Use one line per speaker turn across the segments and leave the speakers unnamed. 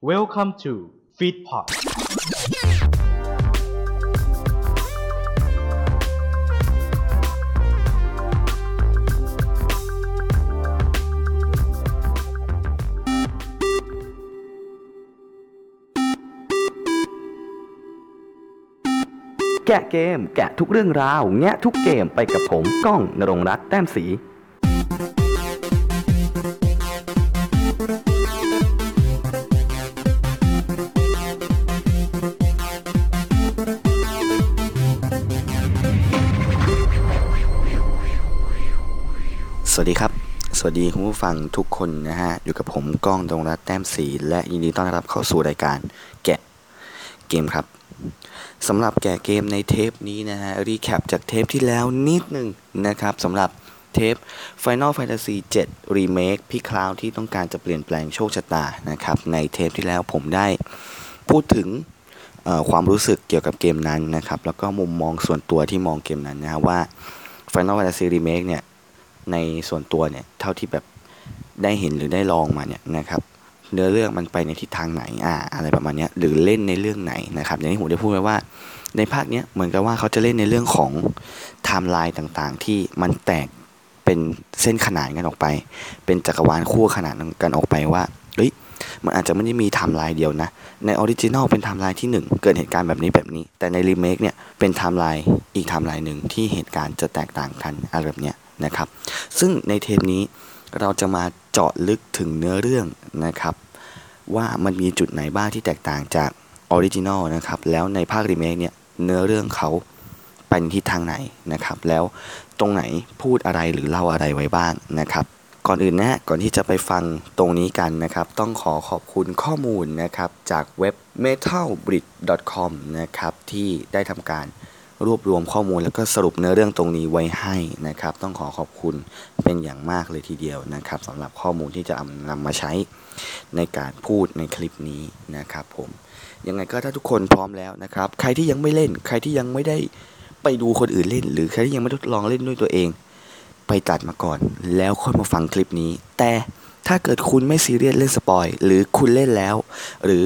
Welcome to Feedpot
แกะเกม แกะทุกเรื่องราว แงะทุกเกมไปกับผม ก้องนรงค์รักแต้มสี ดีครับ สวัสดีคุณผู้ฟังทุกคนนะฮะ อยู่กับผมก้องนรงรักแต้มสีและยินดีต้อนรับเข้าสู่รายการแกะเกมครับสำหรับแก่เกมในเทปนี้นะฮะ รีแคปจากเทปที่แล้วนิดหนึ่งนะครับสำหรับเทป Final Fantasy 7 Remake พี่คลาวที่ต้องการจะเปลี่ยนแปลงโชคชะตานะครับ ในเทปที่แล้วผมได้พูดถึงความรู้สึกเกี่ยวกับเกมนั้นนะครับ แล้วก็มุมมองส่วนตัวที่มองเกมนั้นนะฮะว่า Final Fantasy Remake เนี่ย ในส่วนตัวเนี่ยเท่าที่แบบได้เห็นหรือได้ลองมาเนี่ยนะครับเนื้อเรื่องมันไปในทิศทางไหนอ่าอะไรประมาณนี้หรือเล่นในเรื่องไหนนะครับอย่างที่ผมได้พูดไว้ว่า ในภาคเนี้ยเหมือนกับว่าเขาจะเล่นในเรื่องของไทม์ไลน์ต่างๆ ที่มันแตกเป็นเส้นขนานกันออกไป เป็นจักรวาลคู่ขนานกันออกไปว่าเฮ้ยมันอาจจะไม่ได้มีไทม์ไลน์เดียวนะ ใน original เป็นไทม์ไลน์ที่ 1 เกิดเหตุการณ์แบบนี้แบบนี้ แต่ในรีเมคเนี่ยเป็นไทม์ไลน์อีกไทม์ไลน์หนึ่งที่เหตุการณ์จะแตกต่างกันอะไรแบบเนี้ย นะครับ ซึ่งในเทปนี้เราจะมาเจาะลึกถึงเนื้อเรื่องนะครับ ว่ามันมีจุดไหนบ้างที่แตกต่างจาก original นะครับ แล้วในภาครีเมคเนี่ยเนื้อเรื่องเขาไปในทิศทางไหนนะครับ แล้วตรงไหนพูดอะไรหรือเล่าอะไรไว้บ้างนะครับ ก่อนอื่นนะฮะก่อนที่จะไปฟังตรงนี้กันนะครับ ต้องขอขอบคุณข้อมูลนะครับจากเว็บ metalbridge.com นะครับที่ได้ทำการ รวบรวมข้อมูลแล้วก็สรุปเนื้อเรื่องตรงนี้ไว้ให้นะครับ ต้องขอขอบคุณเป็นอย่างมากเลยทีเดียวนะครับสำหรับข้อมูลที่จะนำมาใช้ในการพูดในคลิปนี้นะครับ ผมยังไงก็ถ้าทุกคนพร้อมแล้วนะครับ ใครที่ยังไม่เล่น ใครที่ยังไม่ได้ไปดูคนอื่นเล่น หรือใครที่ยังไม่ทดลองเล่นด้วยตัวเอง ไปตัดมาก่อน แล้วค่อยมาฟังคลิปนี้ แต่ถ้าเกิดคุณไม่ซีเรียสเล่นสปอยหรือคุณเล่นแล้ว หรือ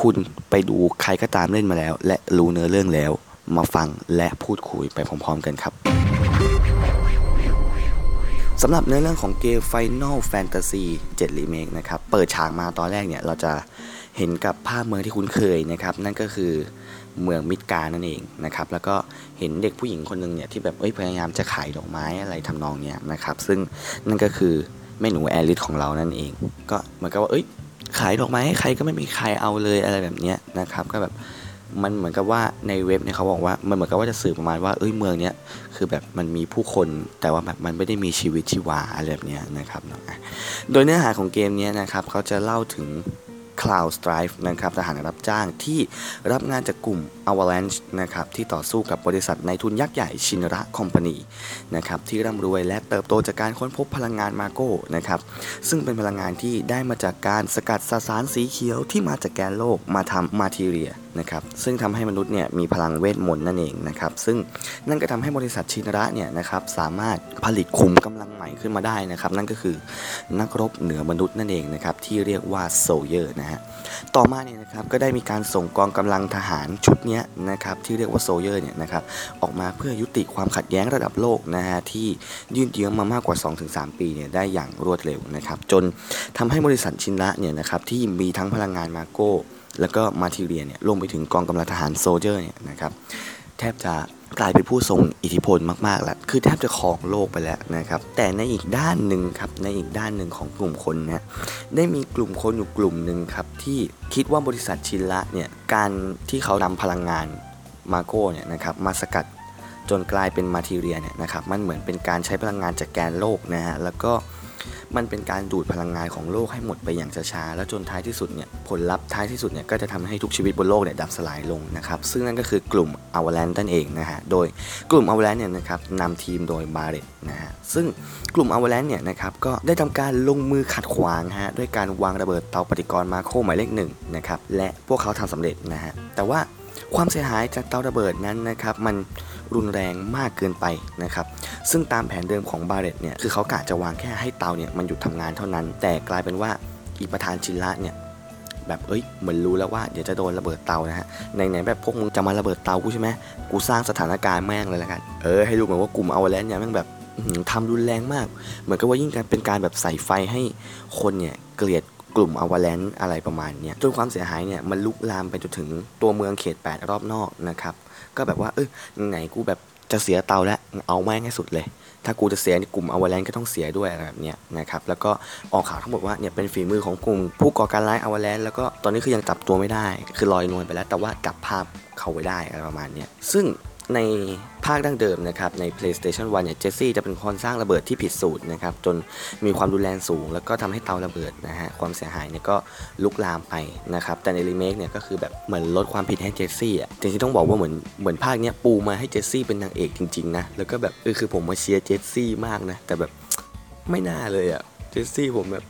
คุณไปดูใครก็ตามเล่นมาแล้ว และรู้เนื้อเรื่องแล้ว มาฟังและพูดคุยไปพร้อมๆกันครับสำหรับเนื้อเรื่องของเกม Final Fantasy 7 Remake นะครับ เปิดฉากมาตอนแรกเนี่ย เราจะเห็นกับภาพเมืองที่คุ้นเคยนะครับ นั่นก็คือเมืองมิดการนั่นเองนะครับ แล้วก็เห็นเด็กผู้หญิงคนหนึ่งเนี่ย ที่แบบเอ้ยพยายามจะขายดอกไม้อะไรทำนองเนี้ยนะครับ ซึ่งนั่นก็คือแม่หนูแอลิสของเรานั่นเอง ก็เหมือนกับว่าเอ้ยขายดอกไม้ให้ใครก็ไม่มีใครเอาเลยอะไรแบบเนี้ยนะครับ ก็แบบ มันเหมือนกับว่าในเว็บเนี่ยเขาบอกว่ามันเหมือนกับว่าจะสื่อประมาณว่าเอ้ยเมืองเนี้ยคือแบบมันมีผู้คนแต่ว่าแบบมันไม่ได้มีชีวิตชีวาอะไรแบบเนี้ยนะครับโดยเนื้อหาของเกมเนี้ยนะครับเขาจะเล่าถึง Cloud Strife นะครับทหารรับจ้างที่รับงานจากกลุ่ม Avalanche นะครับที่ต่อสู้กับบริษัทในทุนยักษ์ใหญ่ชินระคอมพานีนะครับที่ร่ำรวยและเติบโตจากการค้นพบพลังงานมาโก้นะครับซึ่งเป็นพลังงานที่ได้มาจากการสกัดสสารสีเขียวที่มาจากแกนโลกมาทำมาทีเรีย นะครับซึ่งทำให้มนุษย์เนี่ยมีพลังเวทมนต์นั่นเองนะครับซึ่งนั่นก็ทำให้บริษัทชินระเนี่ยนะครับสามารถผลิตขุมกำลังใหม่ขึ้นมาได้นะครับนั่นก็คือนักรบเหนือมนุษย์นั่นเองนะครับที่เรียกว่า Soldier นะฮะต่อมาเนี่ยนะครับก็ได้มีการส่งกองกำลังทหารชุดนี้นะครับที่เรียกว่าโซเยอร์เนี่ยนะครับออกมาเพื่อยุติความขัดแย้งระดับโลกนะฮะที่ยืดเยื้อมามากกว่า 2-3 ปีเนี่ยได้อย่างรวดเร็วนะครับจนทำให้บริษัทชินระเนี่ยนะครับที่มีทั้งพลังงานมาโก้ แล้วก็มาทีเรียเนี่ยรวมไปถึงกองกำลังทหารโซเจอร์เนี่ยนะครับแทบจะกลายเป็นผู้ทรงอิทธิพลมากๆแล้วคือแทบจะครองโลกไปแล้วนะครับ แต่ในอีกด้านหนึ่งครับ ในอีกด้านหนึ่งของกลุ่มคนเนี่ยได้มีกลุ่มคนอยู่กลุ่มหนึ่งครับ ที่คิดว่าบริษัทชินละเนี่ย การที่เขานำพลังงานมาโก้เนี่ยนะครับ มาสกัดจนกลายเป็นมาทีเรียเนี่ยนะครับ มันเหมือนเป็นการใช้พลังงานจากแกนโลกนะฮะ แล้วก็ มันเป็นการดูดพลังงานของโลกให้หมดไปอย่างช้าๆ แล้วจนท้ายที่สุดเนี่ยผลลัพธ์ท้ายที่สุดเนี่ยก็จะทำให้ทุกชีวิตบนโลกเนี่ยดับสลายลงนะครับ ซึ่งนั่นก็คือกลุ่มอว a ลนนั่นเองนะฮะ โดยกลุ่มอว a ลนเนี่ยนะครับนำทีมโดยบาเรตนะฮะ ซึ่งกลุ่มอว a ลนเนี่ยนะครับก็ได้ทำการลงมือขัดขวางฮะด้วยการวางระเบิดเตาปฏิกรณ์มาโคหมายเลขหนึ่งนะครับและพวกเขาทำสำเร็จนะฮะแต่ว่า ความเสียหายจากเตาระเบิดนั้นนะครับมันรุนแรงมากเกินไปนะครับซึ่งตามแผนเดิมของบาเรตเนี่ยคือเขากะจะวางแค่ให้เตาเนี่ยมันหยุดทำงานเท่านั้น แต่กลายเป็นว่าอีประธานชินละเนี่ยแบบเอ้ยเหมือนรู้แล้วว่าเดี๋ยวจะโดนระเบิดเตานะฮะไหนๆแบบพวกมึงจะมาระเบิดเตากูใช่ไหมกูสร้างสถานการณ์แม่งเลยละกันเออให้รู้เหมือนว่ากลุ่มเอาแลนเนี่ยแม่งแบบอื้อหือทำรุนแรงมาก เหมือนกับว่ายิ่งการเป็นการแบบใส่ไฟให้คนเนี่ยเกลียด กลุ่มอวาแลนอะไรประมาณเนี้ยจนความเสียหายเนี่ยมันลุกลามไปจนถึงตัวเมืองเขต 8 รอบนอกนะครับก็แบบว่าเออไหนกูแบบจะเสียเตาแล้วเอาแม่งให้สุดเลย ถ้ากูจะเสียกลุ่มอวาแลนก็ต้องเสียด้วยอะไรแบบเนี้ยนะครับแล้วก็ออกข่าวทั้งหมดว่าเนี่ยเป็นฝีมือของกลุ่มผู้ก่อการร้ายอวาแลนแล้วก็ตอนนี้คือยังจับตัวไม่ได้ คือลอยนวลไปแล้วแต่ว่าจับภาพเขาไว้ได้อะไรประมาณเนี้ยซึ่ง ในภาคดั้งเดิมนะครับใน PlayStation 1เนี่ยเจสซี่จะเป็นคนสร้างระเบิดที่ผิดสูตรนะครับจนมีความรุนแรงสูง แล้วก็ทำให้เตาระเบิดนะฮะความเสียหายเนี่ยก็ลุกลามไปนะครับแต่ในรีเมคเนี่ยก็คือแบบเหมือนลดความผิดให้เจสซี่อะจริงๆต้องบอกว่าเหมือนเหมือนภาคเนี้ยปูมาให้เจสซี่เป็นนางเอกจริงๆนะแล้วก็แบบเออคือผมมาเชียร์เจสซี่มากนะแต่แบบไม่น่าเลยอะเจสซี่ผมแบบ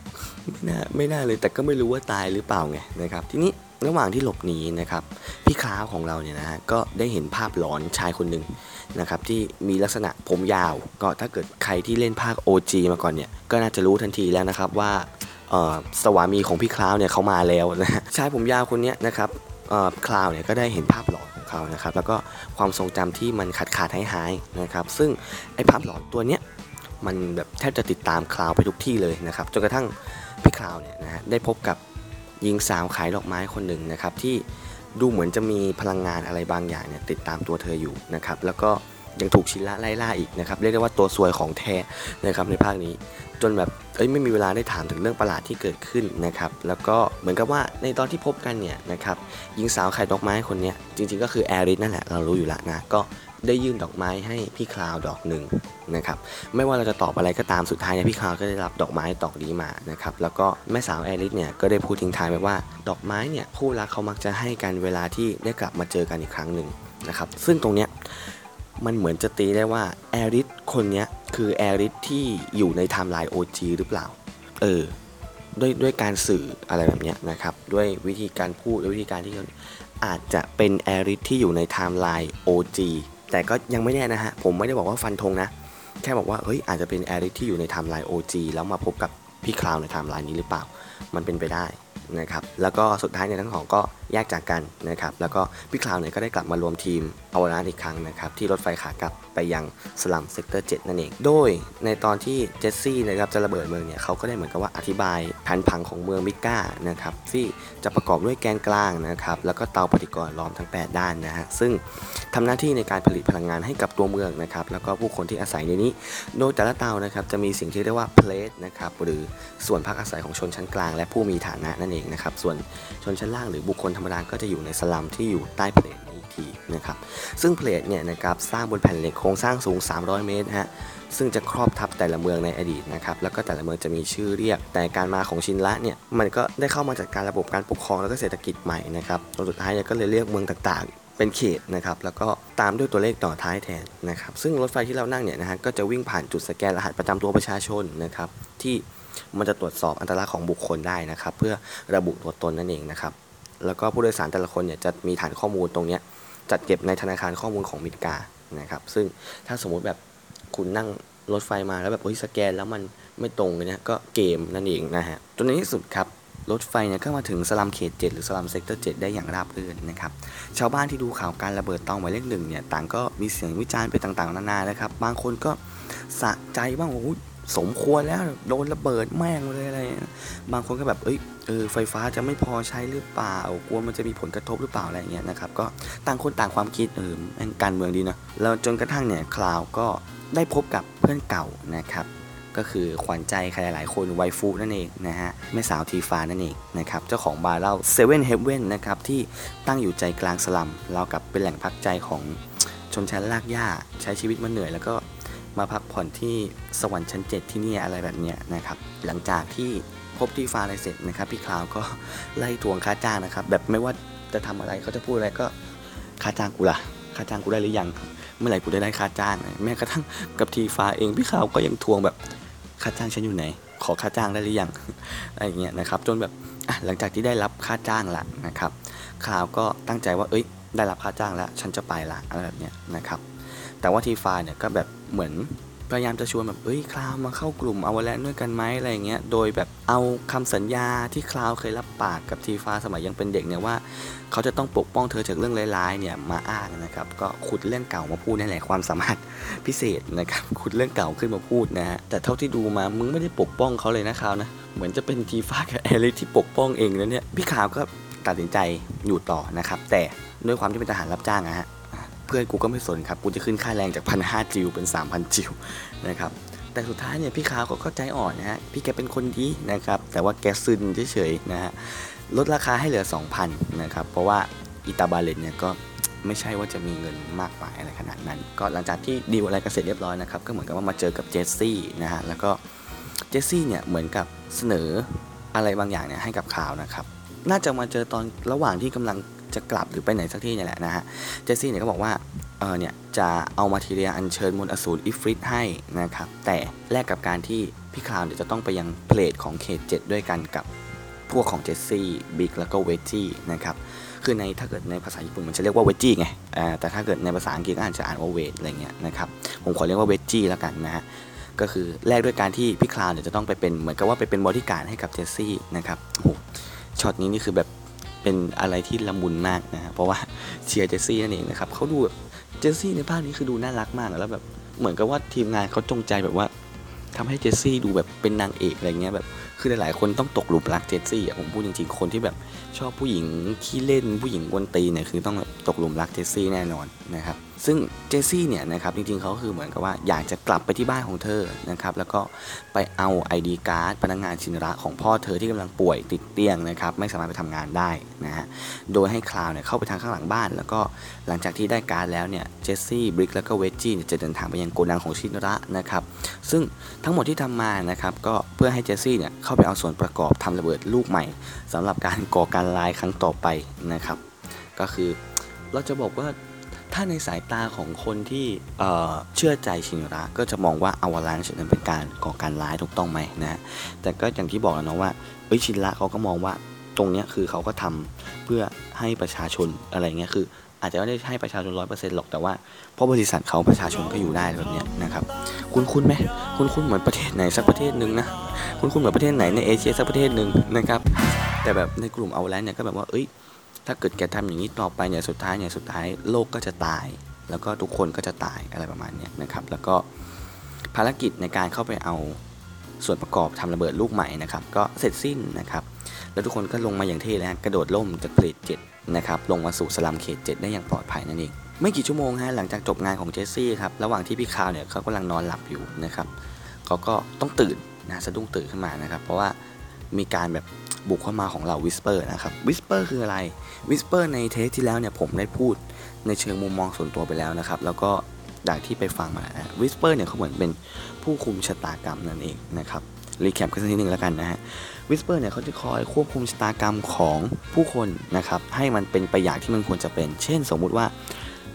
ไม่น่าไม่น่าเลยแต่ก็ไม่รู้ว่าตายหรือเปล่าไงนะครับทีนี้ ระหว่างที่หลบหนีนะครับ พี่คลาวด์ของเราเนี่ยนะฮะก็ได้เห็นภาพหลอนชายคนหนึ่งนะครับที่มีลักษณะผมยาว ก็ถ้าเกิดใครที่เล่นภาค OG มาก่อนเนี่ยก็น่าจะรู้ทันทีแล้วนะครับว่าสวามีของพี่คลาวด์เนี่ยเขามาแล้วนะชายผมยาวคนเนี้ยนะครับคลาวด์เนี่ยก็ได้เห็นภาพหลอนของเขานะครับแล้วก็ความทรงจำที่มันขาดขาดหายหายๆนะครับซึ่งไอ้ภาพหลอนตัวเนี้ยมันแบบแทบจะติดตามคลาวด์ไปทุกที่เลยนะครับจนกระทั่งพี่คลาวด์เนี่ยนะฮะได้พบกับ หญิงสาวขายดอกไม้คนหนึ่งนะครับที่ดูเหมือนจะมีพลังงานอะไรบางอย่างเนี่ยติดตามตัวเธออยู่นะครับแล้วก็ยังถูกชิละไล่ล่าอีกนะครับเรียกได้ว่าตัวซวยของแท้นะครับในภาคนี้ จนแบบเอ้ยไม่มีเวลาได้ถามถึงเรื่องประหลาดที่เกิดขึ้นนะครับแล้วก็เหมือนกับว่าในตอนที่พบกันเนี่ยนะครับหญิงสาวขายดอกไม้คนนี้จริงๆก็คือแอริสนั่นแหละเรารู้อยู่แล้วนะก็ ได้ยื่นดอกไม้ให้พี่คลาวดอกหนึ่งนะครับไม่ว่าเราจะตอบอะไรก็ตามสุดท้ายเนี่ยพี่คลาวก็ได้รับดอกไม้ดอกนี้มานะครับแล้วก็แม่สาวแอริสเนี่ยก็ได้พูดทิ้งท้ายไปว่าดอกไม้เนี่ยคู่รักเขามักจะให้กันเวลาที่ได้กลับมาเจอกันอีกครั้งหนึ่งนะครับซึ่งตรงเนี้ยมันเหมือนจะตีได้ว่าแอริสคนเนี้ยคือแอริสที่อยู่ในไทม์ไลน์ OG หรือเปล่า เออ ด้วยด้วยการสื่ออะไรแบบเนี้ยนะครับ ด้วยวิธีการพูดด้วยวิธีการที่อาจจะเป็นแอริสที่อยู่ในไทม์ไลน์ OG แต่ก็ยังไม่แน่นะฮะ ผมไม่ได้บอกว่าฟันธงนะ แค่บอกว่าเฮ้ยอาจจะเป็นแอริสที่อยู่ในไทม์ไลน์ OG แล้วมาพบกับพี่คลาวด์ในไทม์ไลน์นี้หรือเปล่า มันเป็นไปได้นะครับ แล้วก็สุดท้ายในทั้งสองก็แยกจากกันนะครับ แล้วก็พี่คลาวด์เนี่ยก็ได้กลับมารวมทีม อวาราอีกครั้งนะครับที่รถไฟขากลับไปยังสลัม Sector 7นั่นเอง โดยในตอนที่เจสซี่นะครับจะระเบิดเมืองเนี่ยเขาก็ได้เหมือนกับว่าอธิบายแผนผังของเมืองมิดการ์นะครับที่จะประกอบด้วยแกนกลางนะครับแล้วก็เตาปฏิกรณ์ล้อมทั้ง 8 ด้านนะฮะซึ่งทำหน้าที่ในการผลิตพลังงานให้กับตัวเมืองนะครับแล้วก็ผู้คนที่อาศัยในนี้ โดยแต่ละเตานะครับจะมีสิ่งที่เรียกว่าเพลทนะครับหรือส่วนพักอาศัยของชนชั้นกลาง และผู้มีฐานะนั่นเองนะครับส่วนชนชั้นล่างหรือบุคคลธรรมดาก็จะอยู่ในสลัมที่อยู่ใต้เพลท ทีนะครับซึ่งเพลทเนี่ยนะครับสร้างบนแผ่นเหล็กโครงสร้างสูง 300 เมตรฮะซึ่งจะครอบทับแต่ละเมืองในอดีตนะครับแล้วก็แต่ละเมืองจะมีชื่อเรียก แต่การมาของชินละเนี่ยมันก็ได้เข้ามาจัดการระบบการปกครองแล้วก็เศรษฐกิจใหม่นะครับจนสุดท้ายเนี่ยก็เลยเรียกเมืองต่างๆเป็นเขตนะครับแล้วก็ตามด้วยตัวเลขต่อท้ายแทนนะครับซึ่งรถไฟที่เรานั่งเนี่ยนะฮะก็จะวิ่งผ่านจุดสแกนรหัสประจำตัวประชาชนนะครับที่มันจะตรวจสอบอัตลักษณ์ของบุคคลได้นะครับ เพื่อระบุตัวตนนั่นเองนะครับแล้วก็ผู้โดยสารแต่ละคนเนี่ยจะมีฐานข้อมูลตรงเนี้ย จัดเก็บในธนาคารข้อมูลของมิดการ์นะครับ ซึ่งถ้าสมมุติแบบคุณนั่งรถไฟมาแล้วแบบเฮ้ยสแกนแล้วมันไม่ตรงเลยเนี่ยก็เกมนั่นเองนะฮะจนในที่สุดครับรถไฟเนี่ยก็มาถึงสลัมเขต 7 หรือสลัม Sector 7 ได้อย่างราบรื่นนะครับ ชาวบ้านที่ดูข่าวการระเบิดเตาหมายเลขหนึ่งเนี่ย ต่างก็มีเสียงวิจารณ์ไปต่างๆ นานานะครับ บางคนก็สะใจบ้างว่าอุ๊ย สมควรแล้วโดนระเบิดแม่งเลยอะไร บางคนก็แบบ เอ้ย เออ ไฟฟ้าจะไม่พอใช้หรือเปล่า กลัวมันจะมีผลกระทบหรือเปล่าอะไรเงี้ยนะครับ ก็ต่างคนต่างความคิดเออแม่งการเมืองดีนะแล้วจนกระทั่งเนี่ยคลาวก็ได้พบกับเพื่อนเก่านะครับ ก็คือขวัญใจใครหลายๆคนไวฟูนั่นเองนะฮะ แม่สาวทีฟ้านั่นเองนะครับ เจ้าของบาร์เล้าเซเว่นเฮเว่นนะครับ ที่ตั้งอยู่ใจกลางสลัมเรากับเป็นแหล่งพักใจของชนชั้นลากหญ้าใช้ชีวิตมาเหนื่อยแล้วก็ มาพักผ่อนที่สวรรค์ชั้นเจ็ดที่นี่อะไรแบบเนี้ยนะครับ หลังจากที่พบที่ฟาอะไรเสร็จนะครับพี่คลาวก็ไล่ทวงค่าจ้างนะครับ แบบไม่ว่าจะทำอะไรเขาจะพูดอะไรก็ค่าจ้างกูล่ะค่าจ้างกูได้หรือยังเมื่อไหร่กูได้ได้ค่าจ้างแม้กระทั่งกับทีฟ้าเองพี่ขาวก็ยังทวงแบบค่าจ้างฉันอยู่ไหน ขอค่าจ้างได้หรือยังอะไรเงี้ยนะครับ จนแบบหลังจากที่ได้รับค่าจ้างละนะครับขาวก็ตั้งใจว่าเอ้ย ได้รับค่าจ้างแล้ว ฉันจะไปละอะไรแบบเนี้ยนะครับ แต่ว่าทีฟ้าเนี่ยก็แบบเหมือนพยายามจะชวนแบบเอ้ยคลาวมาเข้ากลุ่มเอาวแลนด้วยกันไหมอะไรเงี้ย โดยแบบเอาคำสัญญาที่คลาวเคยรับปากกับทีฟ้าสมัยยังเป็นเด็กเนี่ยว่า เขาจะต้องปกป้องเธอจากเรื่องร้ายๆเนี่ยมาอ้างนะครับ ก็ขุดเรื่องเก่ามาพูดนี่แหละความสามารถพิเศษนะครับขุดเรื่องเก่าขึ้นมาพูดนะฮะแต่เท่าที่ดูมามึงไม่ได้ปกป้องเขาเลยนะคราวนะเหมือนจะเป็นทีฟ้ากับแอลิที่ปกป้องเองนะเนี่ยพี่คลาวก็ตัดสินใจอยู่ต่อนะครับแต่ด้วยความที่เป็นทหารรับจ้างอะฮะ เพื่อนกูก็ไม่สนครับ กูจะขึ้นค่าแรงจากพันห้า gil เป็นสามพันจิวนะครับ แต่สุดท้ายเนี่ยพี่คลาวเขาก็ใจอ่อนนะฮะ พี่แกเป็นคนดีนะครับ แต่ว่าแกซึนเฉยๆนะฮะ ลดราคาให้เหลือ 2,000 นะครับ เพราะว่าอิตาบาเลตเนี่ยก็ไม่ใช่ว่าจะมีเงินมากมายอะไรขนาดนั้น ก็หลังจากที่ดีลอะไรกันเสร็จเรียบร้อยนะครับ ก็เหมือนกับว่ามาเจอกับเจสซี่นะฮะ แล้วก็เจสซี่เนี่ยเหมือนกับเสนออะไรบางอย่างเนี่ยให้กับคลาวนะครับ น่าจะมาเจอตอนระหว่างที่กำลัง จะกลับหรือไปไหนสักที่เนี่ยแหละนะฮะ เจสซี่เนี่ยก็บอกว่า เออเนี่ยจะเอา materia อัญเชิญมนอสูรอิฟริตให้นะครับ แต่แลกกับการที่พี่คลาวเนี่ยจะต้องไปยัง plate ของเขต7ด้วยกันกับพวกของเจสซี่บิ๊กแล้วก็เวจจี้นะครับ คือในถ้าเกิดในภาษาญี่ปุ่นมันจะเรียกว่าเวจจี้ไงแต่ถ้าเกิดในภาษาอังกฤษก็อาจจะอ่านว่าเวจอะไรเงี้ยนะครับ ผมขอเรียกว่าเวจจี้แล้วกันนะฮะก็คือแลกด้วยการที่พี่คลาวเนี่ยจะต้องไปเป็นเหมือนกับว่าไปเป็นบอดี้การ์ดให้กับเจสซี่นะครับโอ้โหช็อตนี้นี่คือแบบ เป็นอะไรที่ละมุนมากนะฮะเพราะว่าเชียร์เจสซี่นั่นเองนะครับเขาดูแบบเจสซี่ในภาคนี้คือดูน่ารักมากแล้วแบบเหมือนกับว่าทีมงานเขาจงใจแบบว่าทำให้เจสซี่ดูแบบเป็นนางเอกอะไรเงี้ยแบบคือหลายๆคนต้องตกหลุมรักเจสซี่อะผมพูดจริงๆคนที่แบบชอบผู้หญิงขี้เล่นผู้หญิงกวนตีนเนี่ยคือต้องแบบ ตกหลุมรักเจสซี่แน่นอนนะครับซึ่งเจสซี่เนี่ยนะครับจริงๆเขาคือเหมือนกับว่าอยากจะกลับไปที่บ้านของเธอนะครับแล้วก็ไปเอา ID การ์ดพนักงานชินระของพ่อเธอที่กำลังป่วยติดเตียงนะครับไม่สามารถไปทำงานได้นะฮะโดยให้คลาวเนี่ยเข้าไปทางข้างหลังบ้าน แล้วก็หลังจากที่ได้การ์ดแล้วเนี่ยเจสซี่บิ๊กแล้วก็เวจจี้จะเดินทางไปยังโกดังของชินระนะครับซึ่งทั้งหมดที่ทำมานะครับก็เพื่อให้เจสซี่เนี่ยเข้าไปเอาส่วนประกอบทำระเบิดลูกใหม่สำหรับการก่อการร้ายครั้งต่อไปนะครับก็คือ เราจะบอกว่าถ้าในสายตาของคนที่เชื่อใจชินระก็จะมองว่าอวลานฉนั้นเป็นการก่อการร้ายถูกต้องไหมนะแต่ก็อย่างที่บอกแล้วนะว่าเอ้ยชินระเขาก็มองว่าตรงเนี้ยคือเขาก็ทำเพื่อให้ประชาชนอะไรเงี้ยคือ อาจจะไม่ได้ให้ประชาชนร้อยเปอร์เซ็นต์หรอกแต่ว่าเพราะบริษัทเขาประชาชนก็อยู่ได้แบบเนี้ยนะครับ คุณคุณไหมคุณคุณเหมือนประเทศไหนสักประเทศหนึ่งนะคุณคุณเหมือนประเทศไหนในเอเชียสักประเทศหนึ่งนะครับแต่แบบในกลุ่มเอาแล้วเนี่ยก็แบบว่าเอ้ย ถ้าเกิดแกทำอย่างนี้ต่อไปเนี่ยสุดท้ายเนี่ยสุดท้ายโลกก็จะตาย แล้วก็ทุกคนก็จะตายอะไรประมาณนี้นะครับ แล้วก็ภารกิจในการเข้าไปเอาส่วนประกอบทำระเบิดลูกใหม่นะครับ ก็เสร็จสิ้นนะครับ แล้วทุกคนก็ลงมาอย่างเท่เลยฮะกระโดดล่มจากเพลทเจ็ดนะครับลงมาสู่สลัมเขตเจ็ดได้อย่างปลอดภัยนั่นเองไม่กี่ชั่วโมงฮะหลังจากจบงานของเจสซี่ครับระหว่างที่พี่คาวเนี่ยเขากำลังนอนหลับอยู่นะครับเขาก็ต้องตื่นนะสะดุ้งตื่นขึ้นมานะครับ เพราะว่ามีการแบบ บุกเข้ามาของเหล่าวิสเปอร์นะครับวิสเปอร์คืออะไรวิสเปอร์ในเทปที่แล้วเนี่ยผมได้พูดในเชิงมุมมองส่วนตัวไปแล้วนะครับ แล้วก็จากที่ไปฟังมานะวิสเปอร์เนี่ยเขาเหมือนเป็นผู้คุมชะตากรรมนั่นเองนะครับ recap กันสักนิดนึงแล้วกันนะฮะวิสเปอร์เนี่ยเขาจะคอยควบคุมชะตากรรมของผู้คนนะครับ ให้มันเป็นไปอย่างที่มันควรจะเป็น เช่น สมมุติว่า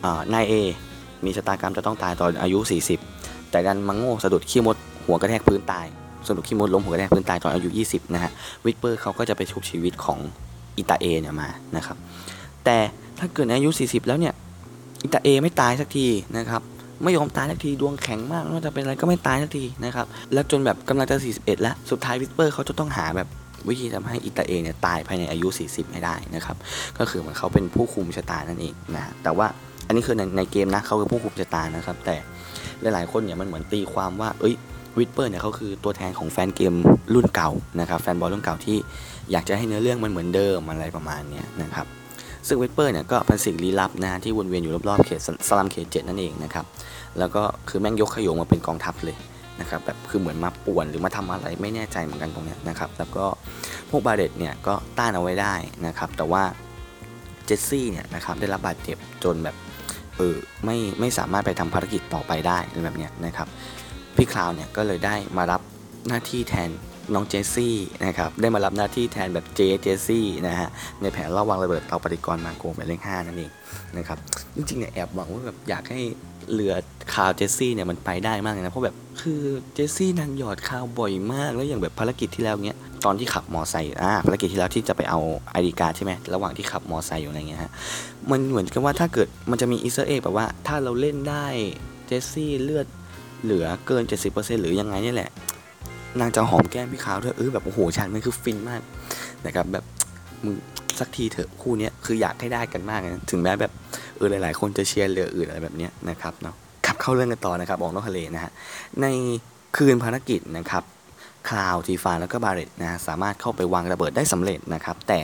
อ่านาย Aมีชะตากรรมจะต้องตายตอนอายุ 40 แต่ดันมังโง่สะดุดขี้มดหัวกระแทกพื้นตาย สะดุดขี้มดล้มหัวกระแทกพื้นตายตอนอายุ 20 นะฮะวิสเปอร์เขาก็จะไปชุบชีวิตของอิตา A เนี่ยมานะครับ แต่ถ้าเกิดในอายุ 40 แล้วเนี่ยอิตา A ไม่ตายสักทีนะครับไม่ยอมตายสักทีดวงแข็งมากไม่ว่าจะเป็นอะไรก็ไม่ตายสักทีนะครับแล้วจนแบบกำลังจะ 41 แล้ว สุดท้ายวิสเปอร์เขาจะต้องหาแบบวิธีทำให้อิตา A เนี่ยตายภายในอายุ 40 ให้ได้นะครับ ก็คือเหมือนเขาเป็นผู้คุมชะตานั่นเองนะแต่ว่าอันนี้คือในในเกมนะเขาคือผู้คุมชะตานะครับ แต่หลายๆคนเนี่ยมันเหมือนตีความว่า เอ้ย วิสเปอร์เนี่ยเขาคือตัวแทนของแฟนเกมรุ่นเก่านะครับแฟนบอลรุ่นเก่าที่อยากจะให้เนื้อเรื่องมันเหมือนเดิมอะไรประมาณนี้นะครับซึ่งวิสเปอร์เนี่ยก็เป็นสิ่งลี้ลับนะที่วนเวียนอยู่รอบๆเขตสลัมเขตเจ็ดนั่นเองนะครับแล้วก็คือแม่งยกขยงมาเป็นกองทัพเลยนะครับแบบคือเหมือนมาป่วนหรือมาทำอะไรไม่แน่ใจเหมือนกันตรงเนี้ยนะครับแล้วก็พวกบาเดตเนี่ยก็ต้านเอาไว้ได้นะครับแต่ว่าเจสซี่เนี่ยนะครับได้รับบาดเจ็บจนแบบเออไม่ไม่สามารถไปทำภารกิจต่อไปได้อะไรแบบเนี้ยนะครับ พี่คลาวเนี่ยก็เลยได้มารับหน้าที่แทนน้องเจสซี่นะครับได้มารับหน้าที่แทนแบบเจเจสซี่นะฮะในแผนระวางระเบิดเตาปฏิกรณ์มาโกหมายเลขห้านั่นเองนะครับจริงๆเนี่ยแอบหวังว่าแบบอยากให้เรือคาวเจสซี่เนี่ยมันไปได้มากเลยนะเพราะแบบคือเจสซี่นางหยอดคลาวบ่อยมากแล้วอย่างแบบภารกิจที่แล้วเนี้ยตอนที่ขับมอไซค์อ่าภารกิจที่แล้วที่จะไปเอา ID card ใช่ไหมระหว่างที่ขับมอไซค์อยู่อะไรเงี้ยฮะมันเหมือนกับว่าถ้าเกิดมันจะมี Easter egg แบบว่าถ้าเราเล่นได้เจสซี่เลือด เหลือเกิน 70%หรือยังไงนี่แหละ นางจะหอมแก้มพี่คลาวด้วยเออแบบโอ้โหฉากนั้นคือฟินมากนะครับแบบมึงสักทีเถอะคู่นี้คืออยากให้ได้กันมากนะถึงแม้แบบเออหลาย ๆ คนจะเชียร์เรืออื่นอะไรแบบนี้นะครับเนาะขับเข้าเรื่องกันต่อนะครับออกนอกทะเลนะฮะในคืนภารกิจนะครับคลาวทีฟานแล้วก็บาเรตนะฮะสามารถเข้าไปวางระเบิดได้สำเร็จนะครับ แต่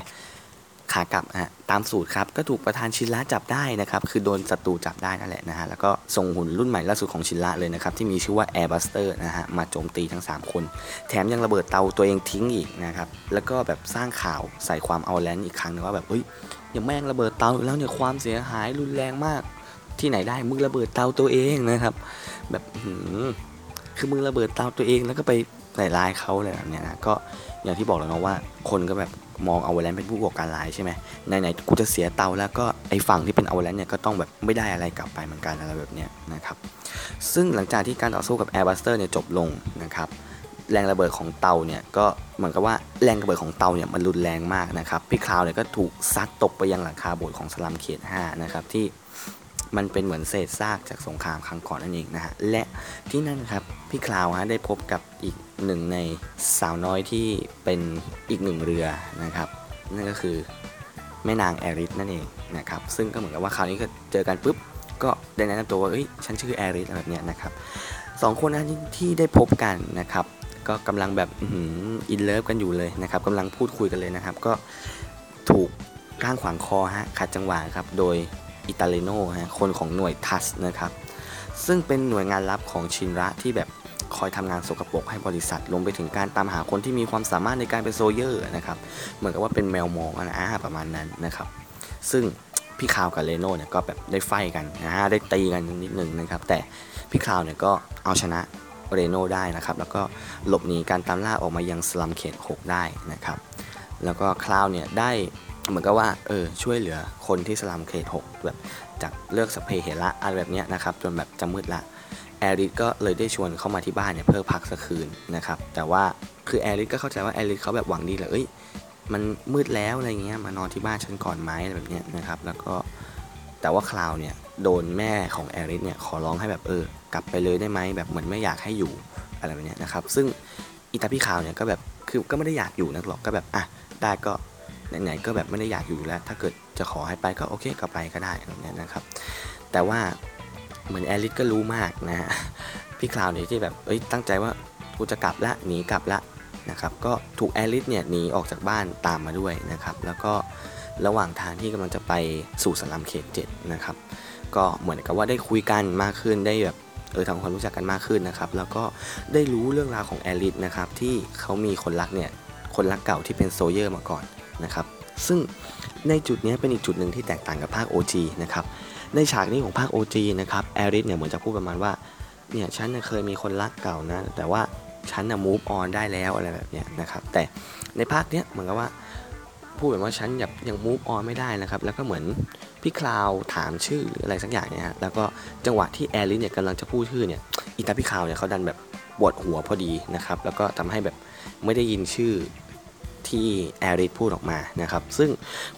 ขากลับฮะตามสูตรครับก็ถูกประธานชินละจับได้นะครับคือโดนศัตรูจับได้นั่นแหละนะฮะแล้วก็ส่งหุ่นรุ่นใหม่ล่าสุดของชินละเลยนะครับที่มีชื่อว่า Airbuster นะฮะมาโจมตีทั้ง 3 คน แถมยังระเบิดเตาตัวเองทิ้งอีกนะครับแล้วก็แบบสร้างข่าวใส่ความเอาแลนด์อีกครั้งนึงว่าแบบเฮ้ยยังแม่งระเบิดเตาแล้วเนี่ยความเสียหายรุนแรงมาก ที่ไหนได้มึงระเบิดเตาตัวเองนะครับ แบบคือหือคือมึงระเบิดเตาตัวเองแล้วก็ไปใส่ร้ายเขาอะไรแบบเนี้ยนะก็อย่างที่บอกแล้วเนาะว่าคนก็แบบ มองเอาแลนเป็นผู้ก่อการร้ายใช่ไหมไหนๆกูจะเสียเตาแล้วก็ไอ้ฝั่งที่เป็นเอาแลนเนี่ยก็ต้องแบบไม่ได้อะไรกลับไปเหมือนกันอะไรแบบเนี้ยนะครับซึ่งหลังจากที่การต่อสู้กับ Airbuster เนี่ยจบลงนะครับแรงระเบิดของเตาเนี่ยก็เหมือนกับว่าแรงระเบิดของเตาเนี่ยมันรุนแรงมากนะครับพี่คลาวเนี่ยก็ถูกซัดตกไปยังหลังคาโบสถ์ของสลัมเขต5นะครับที่มันเป็นเหมือนเศษซากจากสงครามครั้งก่อนนั่นเองนะฮะและที่นั่นครับพี่คลาวฮะได้พบกับอีก หนึ่งในสาวน้อยที่เป็นอีกหนึ่งเรือนะครับนั่นก็คือแม่นางแอริสนั่นเองนะครับซึ่งก็เหมือนกับว่าคราวนี้ก็เจอกันปุ๊บก็ได้แนะนำตัวว่าเอ้ยฉันชื่อแอริสอะไรแบบเนี้ยนะครับสองคนนั้นที่ได้พบกันนะครับ ก็กำลังแบบ in love กันอยู่เลยนะครับกำลังพูดคุยกันเลยนะครับ ก็ถูกก้างขวางคอฮะขัดจังหวะครับโดยอิตาเลโนฮะคนของหน่วย Turks นะครับซึ่งเป็นหน่วยงานลับของชินระที่แบบ คอยทำงานสกปรกให้บริษัทรวมไปถึงการตามหาคนที่มีความสามารถในการเป็น Soldier นะครับเหมือนกับว่าเป็นแมวมองนะอ่าประมาณนั้นนะครับซึ่งพี่คลาวกับเลโน่เนี่ยก็แบบได้ fight กันนะฮะได้ตีกันนิดนึงนะครับแต่พี่คาวเนี่ยก็เอาชนะเรโน่ได้นะครับแล้วก็หลบหนีการตามล่าออกมายังสลัมเขต 6 ได้นะครับแล้วก็คลาวเนี่ยได้เหมือนกับว่าเออช่วยเหลือคนที่สลัมเขต 6 แบบจากเลิกสเพเหระอะไรแบบเนี้ยนะครับจนแบบจะมืดละ แอริสก็เลยได้ชวนเข้ามาที่บ้านเนี่ยเพื่อพักสักคืนนะครับแต่ว่าคือแอริสก็เข้าใจว่าแอริสเขาแบบหวังดีแหละเอ้ยมันมืดแล้วอะไรเงี้ยมานอนที่บ้านฉันก่อนไหมอะไรแบบเนี้ยนะครับแล้วก็แต่ว่าคลาวเนี่ยโดนแม่ของแอริสเนี่ยขอร้องให้แบบเออกลับไปเลยได้ไหมแบบเหมือนไม่อยากให้อยู่อะไรแบบเนี้ยนะครับซึ่งอีตาพี่คลาวเนี่ยก็แบบคือก็ไม่ได้อยากอยู่นักหรอกก็แบบอะได้ก็ไหนๆก็แบบไม่ได้อยากอยู่แล้ว ถ้าเกิดจะขอให้ไปก็โอเคก็ไปก็ได้อะไรแบบเนี้ยนะครับ แต่ว่า เหมือนแอริสก็รู้มากนะฮะพี่คลาวเนี่ยที่แบบเอ้ยตั้งใจว่ากูจะกลับละหนีกลับละนะครับก็ถูกแอริสเนี่ยหนีออกจากบ้านตามมาด้วยนะครับแล้วก็ระหว่างทางที่กำลังจะไปสู่สลัมเขตเจ็ดนะครับก็เหมือนกับว่าได้คุยกันมากขึ้นได้แบบเออทำความรู้จักกันมากขึ้นนะครับแล้วก็ได้รู้เรื่องราวของแอริสนะครับที่เขามีคนรักเนี่ยคนรักเก่าที่เป็น Soldier มาก่อนนะครับซึ่งในจุดนี้เป็นอีกจุดหนึ่งที่แตกต่างกับภาค OG นะครับ ในฉากนี้ของภาค OG นะครับแอริสเนี่ยเหมือนจะพูดประมาณว่าเนี่ยฉันเคยมีคนรักเก่านะ แต่ว่าฉันนะ move on ได้แล้วอะไรแบบเนี้ยนะครับแต่ในภาคเนี้ยเหมือนกับว่าพูดแบบว่าฉันยังยัง move on ไม่ได้นะครับ แล้วก็เหมือนพี่คลาวถามชื่อหรืออะไรสักอย่างเนี่ยฮะแล้วก็จังหวะที่แอริสเนี่ยกำลังจะพูดชื่อเนี่ยอีตาพี่คลาวเนี่ยเขาดันแบบปวดหัวพอดีนะครับ แล้วก็ทำให้แบบไม่ได้ยินชื่อ ที่แอริสพูดออกมานะครับ ซึ่ง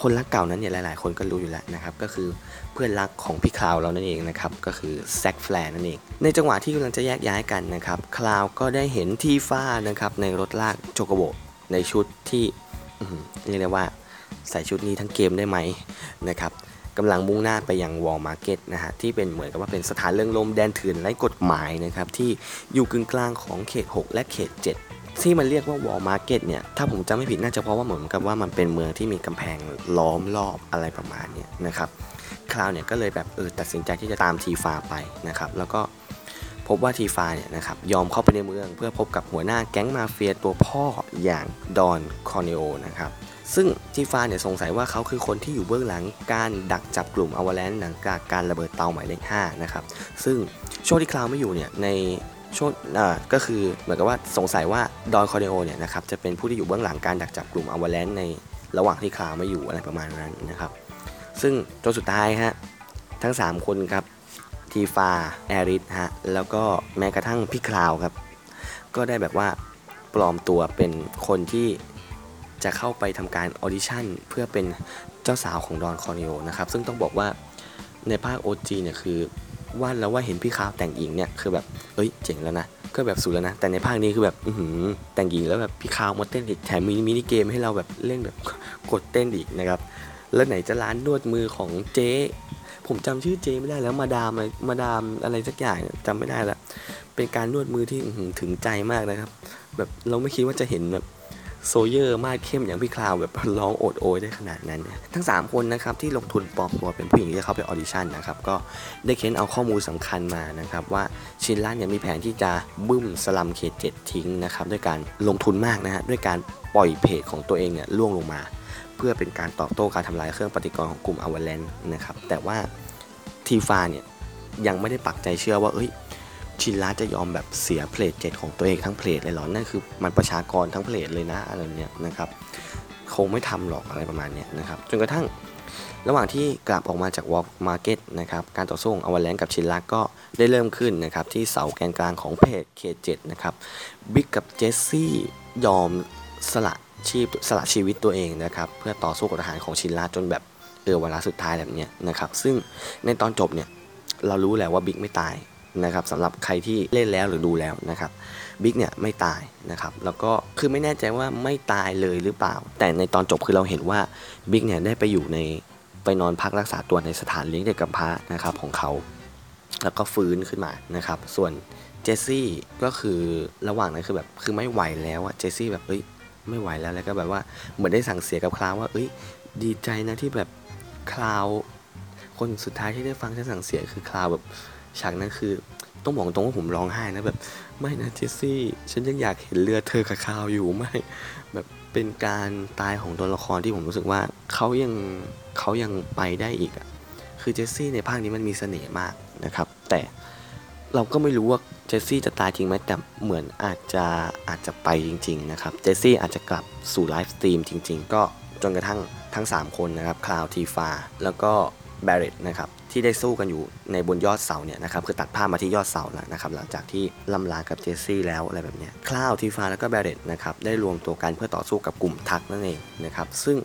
คนรักเก่านั้นเนี่ยหลาย ๆ คนก็รู้อยู่แล้วนะครับ ก็คือเพื่อนรักของพี่คลาวเรานั่นเองนะครับ ก็คือแซคแฟร์นั่นเอง ในจังหวะที่กำลังจะแยกย้ายกันนะครับ คลาวก็ได้เห็นทีฟ้านะครับในรถลากโจโกโบในชุดที่เรียกได้ว่าใส่ชุดนี้ทั้งเกมได้ไหมนะครับกำลังมุ่งหน้าไปยังวอลมาร์เก็ตนะฮะที่เป็นเหมือนกับว่าเป็นสถานเริงรมย์แดนเถื่อนไร้กฎหมายนะครับที่อยู่กึ่งกลางของเขต 6 และเขต 7 ที่มันเรียกว่าวอลมาร์เก็ตเนี่ยถ้าผมจำไม่ผิดน่าจะเพราะว่าเหมือนกับว่ามันเป็นเมืองที่มีกำแพงล้อมรอบอะไรประมาณนี้นะครับคลาวเนี่ยก็เลยแบบเออตัดสินใจที่จะตามทีฟ้าไปนะครับแล้วก็พบว่าทีฟาเนี่ยนะครับยอมเข้าไปในเมือง เพื่อพบกับหัวหน้าแก๊งมาเฟียตัวพ่ออย่างดอนคอร์เนโอนะครับซึ่งทีฟาเนี่ยสงสัยว่าเขาคือคนที่อยู่เบื้องหลังการดักจับกลุ่ม Avalanche หลังจากการระเบิดเตาหมายเลข5นะครับซึ่งช่วงที่คลาวไม่อยู่เนี่ยใน ช่วงก็คือเหมือนกับว่าสงสัยว่าดอนคอร์เนโอเนี่ยนะครับจะเป็นผู้ที่อยู่เบื้องหลังการดักจับกลุ่ม Avalanche ในระหว่างที่คลาวไม่อยู่อะไรประมาณนั้นนะครับ ซึ่งจนสุดท้ายฮะทั้ง 3 คนครับทีฟาแอริสฮะแล้วก็แม้กระทั่งพี่คลาวครับ ก็ได้แบบว่าปลอมตัวเป็นคนที่จะเข้าไปทำการออดิชั่นเพื่อเป็นเจ้าสาวของดอนคอร์เนโอนะครับ ซึ่งต้องบอกว่าในภาค OG เนี่ยคือ ว่าแล้วว่าเห็นพี่คลาวแต่งหญิงเนี่ยคือแบบเอ้ยเจ๋งแล้วนะก็แบบสุดแล้วนะแต่ในภาคนี้คือแบบอืแต่งหญิงแล้วแบบพี่คลาวมาเต้นอีกแถมมีมินิเกมให้เราแบบเล่นแบบกดเต้นอีกนะครับแล้วไหนจะร้านนวดมือของเจ๊ผมจำชื่อเจ๊ไม่ได้แล้วมาดามมาดามอะไรสักอย่างเนี่ยจำไม่ได้แล้วเป็นการนวดมือที่ถึงใจมากนะครับ แบบเราไม่คิดว่าจะเห็นแบบ Soldier มาดเข้มอย่างพี่คลาวแบบร้องโอดโอยได้ขนาดนั้น ทั้ง 3 คนนะครับที่ลงทุนปลอมตัวเป็นผู้หญิงที่เข้าไปออดิชั่นนะครับก็ได้เค้นเอาข้อมูลสำคัญมานะครับว่าชินระเนี่ยมีแผนที่จะบึ้มสลัมเขตเจ็ดทิ้งนะครับด้วยการลงทุนมากนะฮะด้วยการปล่อย plate ของตัวเองเนี่ยร่วงลงมา เพื่อเป็นการตอบโต้การทำลายเครื่องปฏิกรณ์ของกลุ่มอว a เลนนะครับแต่ว่าทีฟาเนี่ยยังไม่ได้ปักใจเชื่อว่าเอ้ย ชินระจะยอมแบบเสีย plate เจ็ดของตัวเองทั้ง plate เลยเหรอ นั่นคือมันประชากรทั้ง plate เลยนะอะไรเนี่ยนะครับคงไม่ทำหรอกอะไรประมาณเนี้ยนะครับจนกระทั่งระหว่างที่กลับออกมาจาก Wall Market นะครับการต่อสู้ของอว a เลนกับชินลาก็ได้เริ่มขึ้นนะครับที่เสาแกนกลางของ plate เขตเจ็ดนะครับบิ๊กกับเจสซี่ยอมสละชีพสละชีวิตตัวเองนะครับเพื่อต่อสู้กับทหารของชินระจนแบบเออเวลาสุดท้ายแบบเนี้ยนะครับซึ่งในตอนจบเนี่ยเรารู้แหละว่าบิ๊กไม่ตาย นะครับสำหรับใครที่เล่นแล้วหรือดูแล้วนะครับบิ๊กเนี่ยไม่ตายนะครับแล้วก็คือไม่แน่ใจว่าไม่ตายเลยหรือเปล่า แต่ในตอนจบคือเราเห็นว่าบิ๊กเนี่ยได้ไปอยู่ในไปนอนพักรักษาตัวในสถานเลี้ยงเด็กกำพร้านะครับของเขา แล้วก็ฟื้นขึ้นมานะครับ ส่วนเจสซี่ก็คือระหว่างนั้นคือแบบคือไม่ไหวแล้วอะเจสซี่แบบเอ้ยไม่ไหวแล้วแล้วก็แบบว่าเหมือนได้สั่งเสียกับคลาวว่าเอ้ยดีใจนะที่แบบคลาวคนสุดท้ายที่ได้ฟังฉันสั่งเสียคือคลาวแบบ ฉากนั้นคือ ต้องบอกตรงว่าผมร้องไห้นะแบบ ไม่นะเจสซี่ฉันยังอยากเห็นเรือเธอกับคลาวอยู่ไม่แบบเป็นการตายของตัวละครที่ผมรู้สึกว่าเขายังเขายังไปได้อีกอะคือเจสซี่ในภาคนี้มันมีเสน่ห์มากนะครับ แต่เราก็ไม่รู้ว่าเจสซี่จะตายจริงไหมแต่เหมือนอาจจะอาจจะไปจริง ๆ นะครับ เจสซี่อาจจะกลับสู่ lifestream จริง ๆ ก็จนกระทั่งทั้ง 3 คนนะครับคลาวทีฟาแล้วก็แบเร ็ตนะครับ ที่ได้สู้กันอยู่ในบนยอดเสาเนี่ยนะครับคือตัดภาพมาที่ยอดเสาแล้วนะครับหลังจากที่ล่ำลากับเจสซี่แล้วอะไรแบบเนี้ยคลาวทีฟาแล้วก็แบร e ตนะครับได้รวมตัวกันเพื่อต่อสู้กับกลุ่ม Turks นั่นเองนะครับซึ่ง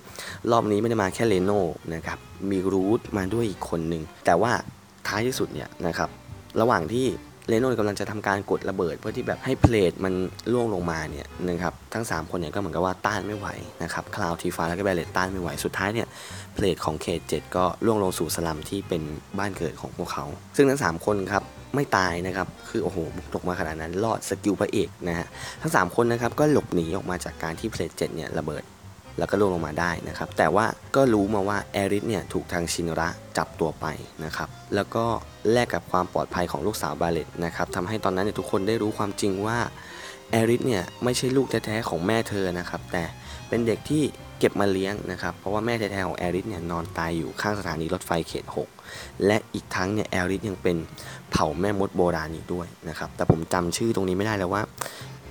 รอบนี้ไม่ได้มาแค่เลโน่นะครับมีรูทมาด้วยอีกคนหนึ่งแต่ว่าท้ายที่สุดเนี่ยนะครับระหว่างที่เลโน่กำลังจะทำการกดระเบิด เพื่อที่แบบให้ plate มันร่วงลงมาเนี่ยนะครับทั้ง 3 คนเนี่ยก็เหมือนกับว่าต้านไม่ไหวนะครับคลาวทีฟาแล้วก็แบร e ตต้านไม่ไหวสุดท้ายเนี่ย plate ของเขตเจ็ดก็ร่วงลงสู่สลัมที่เป็นบ้านเกิดของพวกเขา ซึ่งทั้ง 3 คนครับไม่ตายนะครับ คือโอ้โหบุกตกมาขนาดนั้นรอด skill พระเอกนะฮะ ทั้ง 3 คนนะครับก็หลบหนีออกมาจากการที่ plate เจ็ดเนี่ยระเบิด แล้วก็ร่วงลงมาได้นะครับ แต่ว่าก็รู้มาว่าแอริสเนี่ยถูกทางชินระจับตัวไปนะครับ แล้วก็แลกกับความปลอดภัยของลูกสาวแบเร็ตนะครับทำให้ตอนนั้นเนี่ยทุกคนได้รู้ความจริงว่าแอริสเนี่ยไม่ใช่ลูกแท้ๆของแม่เธอนะครับ แต่เป็นเด็กที่ เก็บมาเลี้ยงนะครับ เพราะว่าแม่แท้ๆของแอริสเนี่ยนอนตายอยู่ข้างสถานีรถไฟเขต 6 และอีกทั้งเนี่ยแอริสยังเป็นเผ่าแม่มดโบราณอีกด้วยนะครับ แต่ผมจำชื่อตรงนี้ไม่ได้แล้วว่า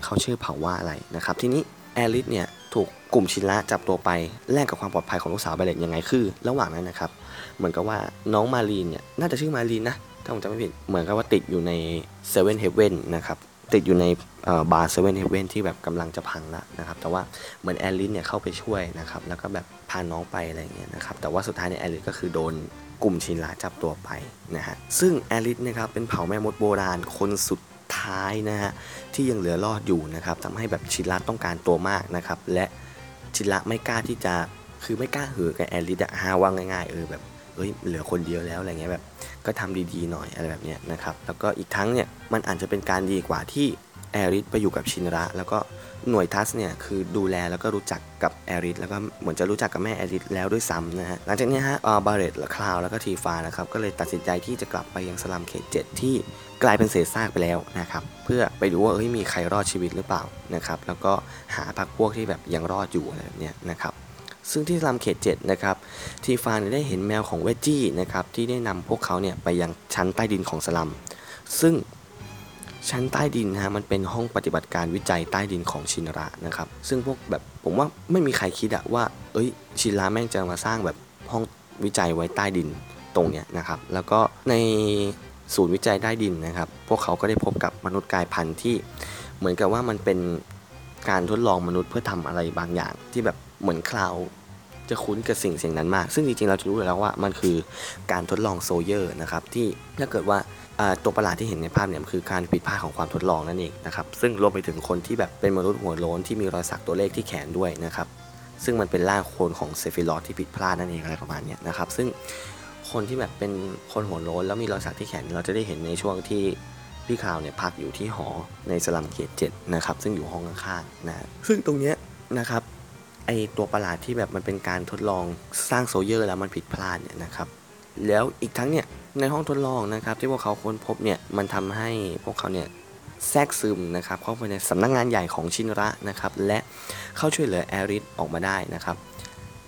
เขาชื่อเผ่าว่าอะไรนะครับ ทีนี้แอริสเนี่ยถูกกลุ่มชินระจับตัวไปแลกกับความปลอดภัยของลูกสาวแบเร็ตยังไงคือ ระหว่างนั้นนะครับ เหมือนกับว่าน้องมารีนเนี่ยน่าจะชื่อมารีนนะถ้าผมจำไม่ผิดเหมือนกับว่าติดอยู่ในเซเว่นเฮเว่นนะครับ ติดอยู่ในบาร์เซเว่นเฮเว่นที่แบบกำลังจะพังละนะครับแต่ว่าเหมือนแอริสเนี่ยเข้าไปช่วยนะครับแล้วก็แบบพาน้องไปอะไรเงี้ยนะครับแต่ว่าสุดท้ายเนี่ยแอริสก็คือโดนกลุ่มชินระจับตัวไปนะฮะซึ่งแอริสนะครับเป็นเผ่าแม่มดโบราณคนสุดท้ายนะฮะที่ยังเหลือรอดอยู่นะครับทำให้แบบชินระต้องการตัวมากนะครับและชินระไม่กล้าที่จะคือไม่กล้าหือกับแอริสอะฮะว่าง่ายๆเออแบบ เอ้ยเหลือคนเดียวแล้วอะไรเงี้ยแบบก็ทำดีๆหน่อยอะไรแบบเนี้ยนะครับแล้วก็อีกทั้งเนี่ยมันอาจจะเป็นการดีกว่าที่แอริสไปอยู่กับชินระ แล้วก็หน่วย Turks เนี่ยคือดูแลแล้วก็รู้จักกับแอริสแล้วก็เหมือนจะรู้จักกับแม่แอริสแล้วด้วยซ้ำนะฮะหลังจากนี้ฮะบาเรตคลาวแล้วก็ทีฟานะครับก็เลยตัดสินใจที่จะกลับไปยังสลัมเขตเจ็ดที่กลายเป็นเศษซากไปแล้วนะครับเพื่อไปดูว่าเอ้ยมีใครรอดชีวิตหรือเปล่านะครับแล้วก็หาพักพวกที่แบบยังรอดอยู่อะไรแบบเนี้ยนะครับ ซึ่งที่ลัมเขต7นะครับทีฟานได้เห็นแมวของเวจจี้นะครับที่ได้นำพวกเขาเนี่ยไปยังชั้นใต้ดินของสลัม ซึ่งชั้นใต้ดินนะฮะมันเป็นห้องปฏิบัติการวิจัยใต้ดินของชินระนะครับ ซึ่งพวกแบบผมว่าไม่มีใครคิดอะว่า เอ้ย ชินระแม่งจะมาสร้างแบบห้องวิจัยไว้ใต้ดินตรงเนี้ยนะครับ แล้วก็ในศูนย์วิจัยใต้ดินนะครับ พวกเขาก็ได้พบกับมนุษย์กลายพันธุ์ที่ เหมือนกับว่ามันเป็นการทดลองมนุษย์เพื่อทำอะไรบางอย่างที่แบบ เหมือนคลาวจะคุ้นกับสิ่งสิ่งนั้นมาก ซึ่งจริงๆ เราจะรู้อยู่แล้วว่ามันคือการทดลอง Soldier นะครับที่ถ้าเกิดว่าตัวประหลาดที่เห็นในภาพเนี่ยคือการผิดพลาดของความทดลองนั่นเองนะครับซึ่งรวมไปถึงคนที่แบบเป็นมนุษย์หัวโล้นที่มีรอยสักตัวเลขที่แขนด้วยนะครับซึ่งมันเป็นร่างโคลนของเซฟิลอสที่ผิดพลาดนั่นเองอะไรประมาณนี้นะครับซึ่งคนที่แบบเป็นคนหัวโล้นแล้วมีรอยสักที่แขนเราจะได้เห็นในช่วงที่พี่คลาวเนี่ยพักอยู่ที่หอในสลัมเขตเจ็ดนะครับซึ่งอยู่ห้องข้างๆนะซึ่งตรงเนี้ยนะครับ ไอตัวประหลาดที่แบบมันเป็นการทดลองสร้าง Soldier แล้วมันผิดพลาดเนี่ยนะครับ แล้วอีกทั้งเนี่ยในห้องทดลองนะครับ ที่พวกเขาค้นพบเนี่ยมันทำให้พวกเขาเนี่ยแทรกซึมนะครับเข้าไปในสำนักงานใหญ่ของชินระนะครับและเข้าช่วยเหลือแอริสออกมาได้นะครับ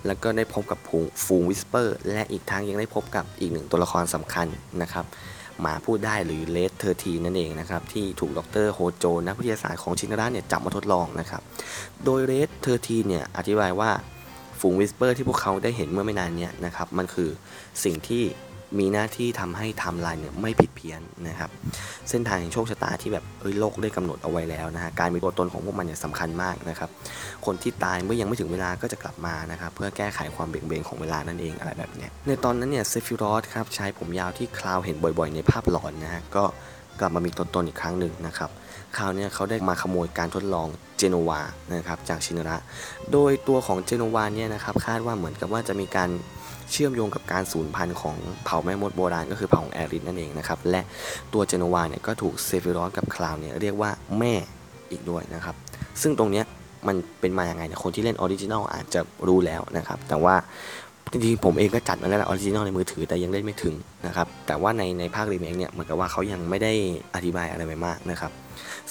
แล้วก็ได้พบกับฝูงฝูง Whisper และอีกทั้งยังได้พบกับอีกหนึ่งตัวละครสำคัญนะครับ หมาพูดได้หรือ Red Thirteen นั่นเองนะครับที่ถูกดรโฮโจนักวิทยาศาสตร์ของชินราเนี่ยจับมาทดลองนะครับโดย Red Thirteen เนี่ยอธิบายว่าฝูง Whisper ที่พวกเขาได้เห็นเมื่อไม่นานนี้นะครับมันคือสิ่งที่ มีหน้าที่ทำให้ไทม์ไลน์เนี่ยไม่ผิดเพี้ยนนะครับ เส้นทางแห่งโชคชะตาที่แบบเอ้ยโลกได้กำหนดเอาไว้แล้วนะฮะการมีตัวตนของพวกมันเนี่ยสำคัญมากนะครับ คนที่ตายเมื่อยังไม่ถึงเวลาก็จะกลับมานะครับเพื่อแก้ไขความเบี่ยงเบนของเวลานั่นเองอะไรแบบเนี้ยในตอนนั้นเนี่ยเซฟิรอสครับชายผมยาวที่คลาวเห็นบ่อยๆ ในภาพหลอนนะฮะก็กลับมามีตัวตนอีกครั้งหนึ่งนะครับคราวเนี้ยเขาได้มาขโมยการทดลองเจโนวานะครับจากชินระ โดยตัวของเจโนวาเนี่ยนะครับคาดว่าเหมือนกับว่าจะมีการ เชื่อมโยงกับการสูญพันธุ์ของเผ่าแม่มดโบราณก็คือเผ่าของแอริสนั่นเองนะครับ และตัวเจโนวาเนี่ยก็ถูกเซฟิรอสกับคลาวเนี่ยเรียกว่าแม่อีกด้วยนะครับ ซึ่งตรงเนี้ยมันเป็นมาอย่างไงเนี่ยคนที่เล่น original อาจจะรู้แล้วนะครับ แต่ว่าจริงๆผมเองก็จัดมาแล้วนะ original ในมือถือแต่ยังเล่นไม่ถึงนะครับ แต่ว่าในในภาครีเมคเนี่ยเหมือนกับว่าเขายังไม่ได้อธิบายอะไรไปมากนะครับ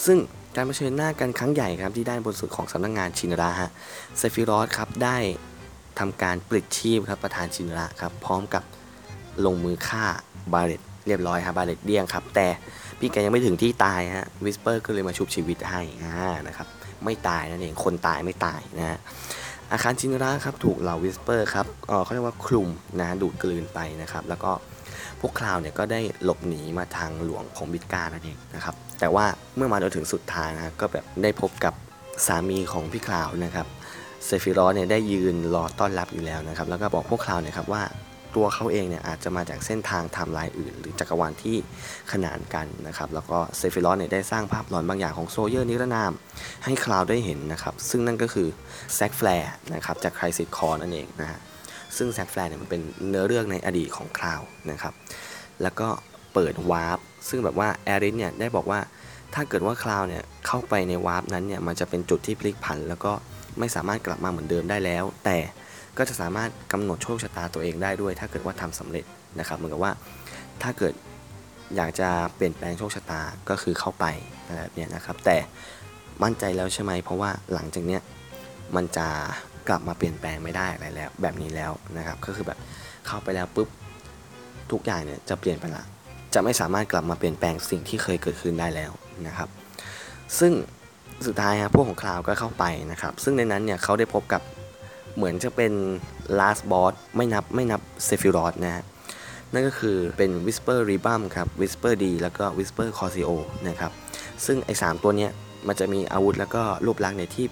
ซึ่งการเผชิญหน้ากันครั้งใหญ่ครับที่ด้านบนสุดของสำนักงานชินระฮะเซฟิรอสครับได้ ทำการปลิดชีพครับประธานชินระครับพร้อมกับลงมือฆ่าบาเลตเรียบร้อยครับบาเลตเดี้ยงครับ แต่พี่แกยังไม่ถึงที่ตายฮะ Whisper ก็เลยมาชุบชีวิตให้นะครับไม่ตายนั่นเองคนตายไม่ตายนะฮะอาคารชินระครับถูกเหล่า Whisper ครับเอ่อเขาเรียกว่าคลุมนะฮะดูดกลืนไปนะครับ แล้วก็พวกคลาวเนี่ยก็ได้หลบหนีมาทางหลวงของมิดการ์นั่นเองนะครับแต่ว่าเมื่อมาจนถึงสุดทางนะก็แบบได้พบกับสามีของพี่คลาวนะครับ เซฟิรอสเนี่ยได้ยืนรอต้อนรับอยู่แล้วนะครับ แล้วก็บอกพวกคลาวเนี่ยครับว่าตัวเขาเองเนี่ยอาจจะมาจากเส้นทางไทม์ไลน์อื่น หรือจักรวาลที่ขนานกันนะครับ แล้วก็เซฟิรอสเนี่ยได้สร้างภาพหลอนบางอย่างของ Soldier นิรนาม ให้คลาวได้เห็นนะครับ ซึ่งนั่นก็คือแซกแฟร์นะครับจาก Crisis Core นั่นเองนะฮะซึ่งแซกแฟร์เนี่ยมันเป็นเนื้อเรื่องในอดีตของคลาวนะครับ แล้วก็เปิดวาร์ปซึ่งแบบว่าแอริสเนี่ยได้บอกว่าถ้าเกิดว่าคลาวเนี่ยเข้าไปในวาร์ปนั้นเนี่ยมันจะเป็นจุดที่พลิกผัน แล้วก็ ไม่สามารถกลับมาเหมือนเดิมได้แล้ว แต่ก็จะสามารถกำหนดโชคชะตาตัวเองได้ด้วย ถ้าเกิดว่าทำสำเร็จนะครับเหมือนกับว่าถ้าเกิดอยากจะเปลี่ยนแปลงโชคชะตาก็คือเข้าไปอะไรแบบนี้นะครับ แต่มั่นใจแล้วใช่ไหมเพราะว่าหลังจากเนี้ยมันจะกลับมาเปลี่ยนแปลงไม่ได้อะไรแล้ว แบบนี้แล้วนะครับ ก็คือแบบเข้าไปแล้วปุ๊บทุกอย่างเนี่ยจะเปลี่ยนไปละจะไม่สามารถกลับมาเปลี่ยนแปลงสิ่งที่เคยเกิดขึ้นได้แล้วนะครับ ซึ่ง สุดท้ายฮะพวกของคลาวก็เข้าไปนะครับ ซึ่งในนั้นเนี่ยเขาได้พบกับเหมือนจะเป็น last boss ไม่นับไม่นับเซฟิรอสนะฮะนั่นก็คือเป็น Whisper r e b u m ครับ Whisper Viridi แล้วก็ Whisper c o r s i o นะครับ ซึ่งไอ้สามตัวเนี้ยมันจะมีอาวุธแล้วก็รูปลักษณ์เนี่ยที่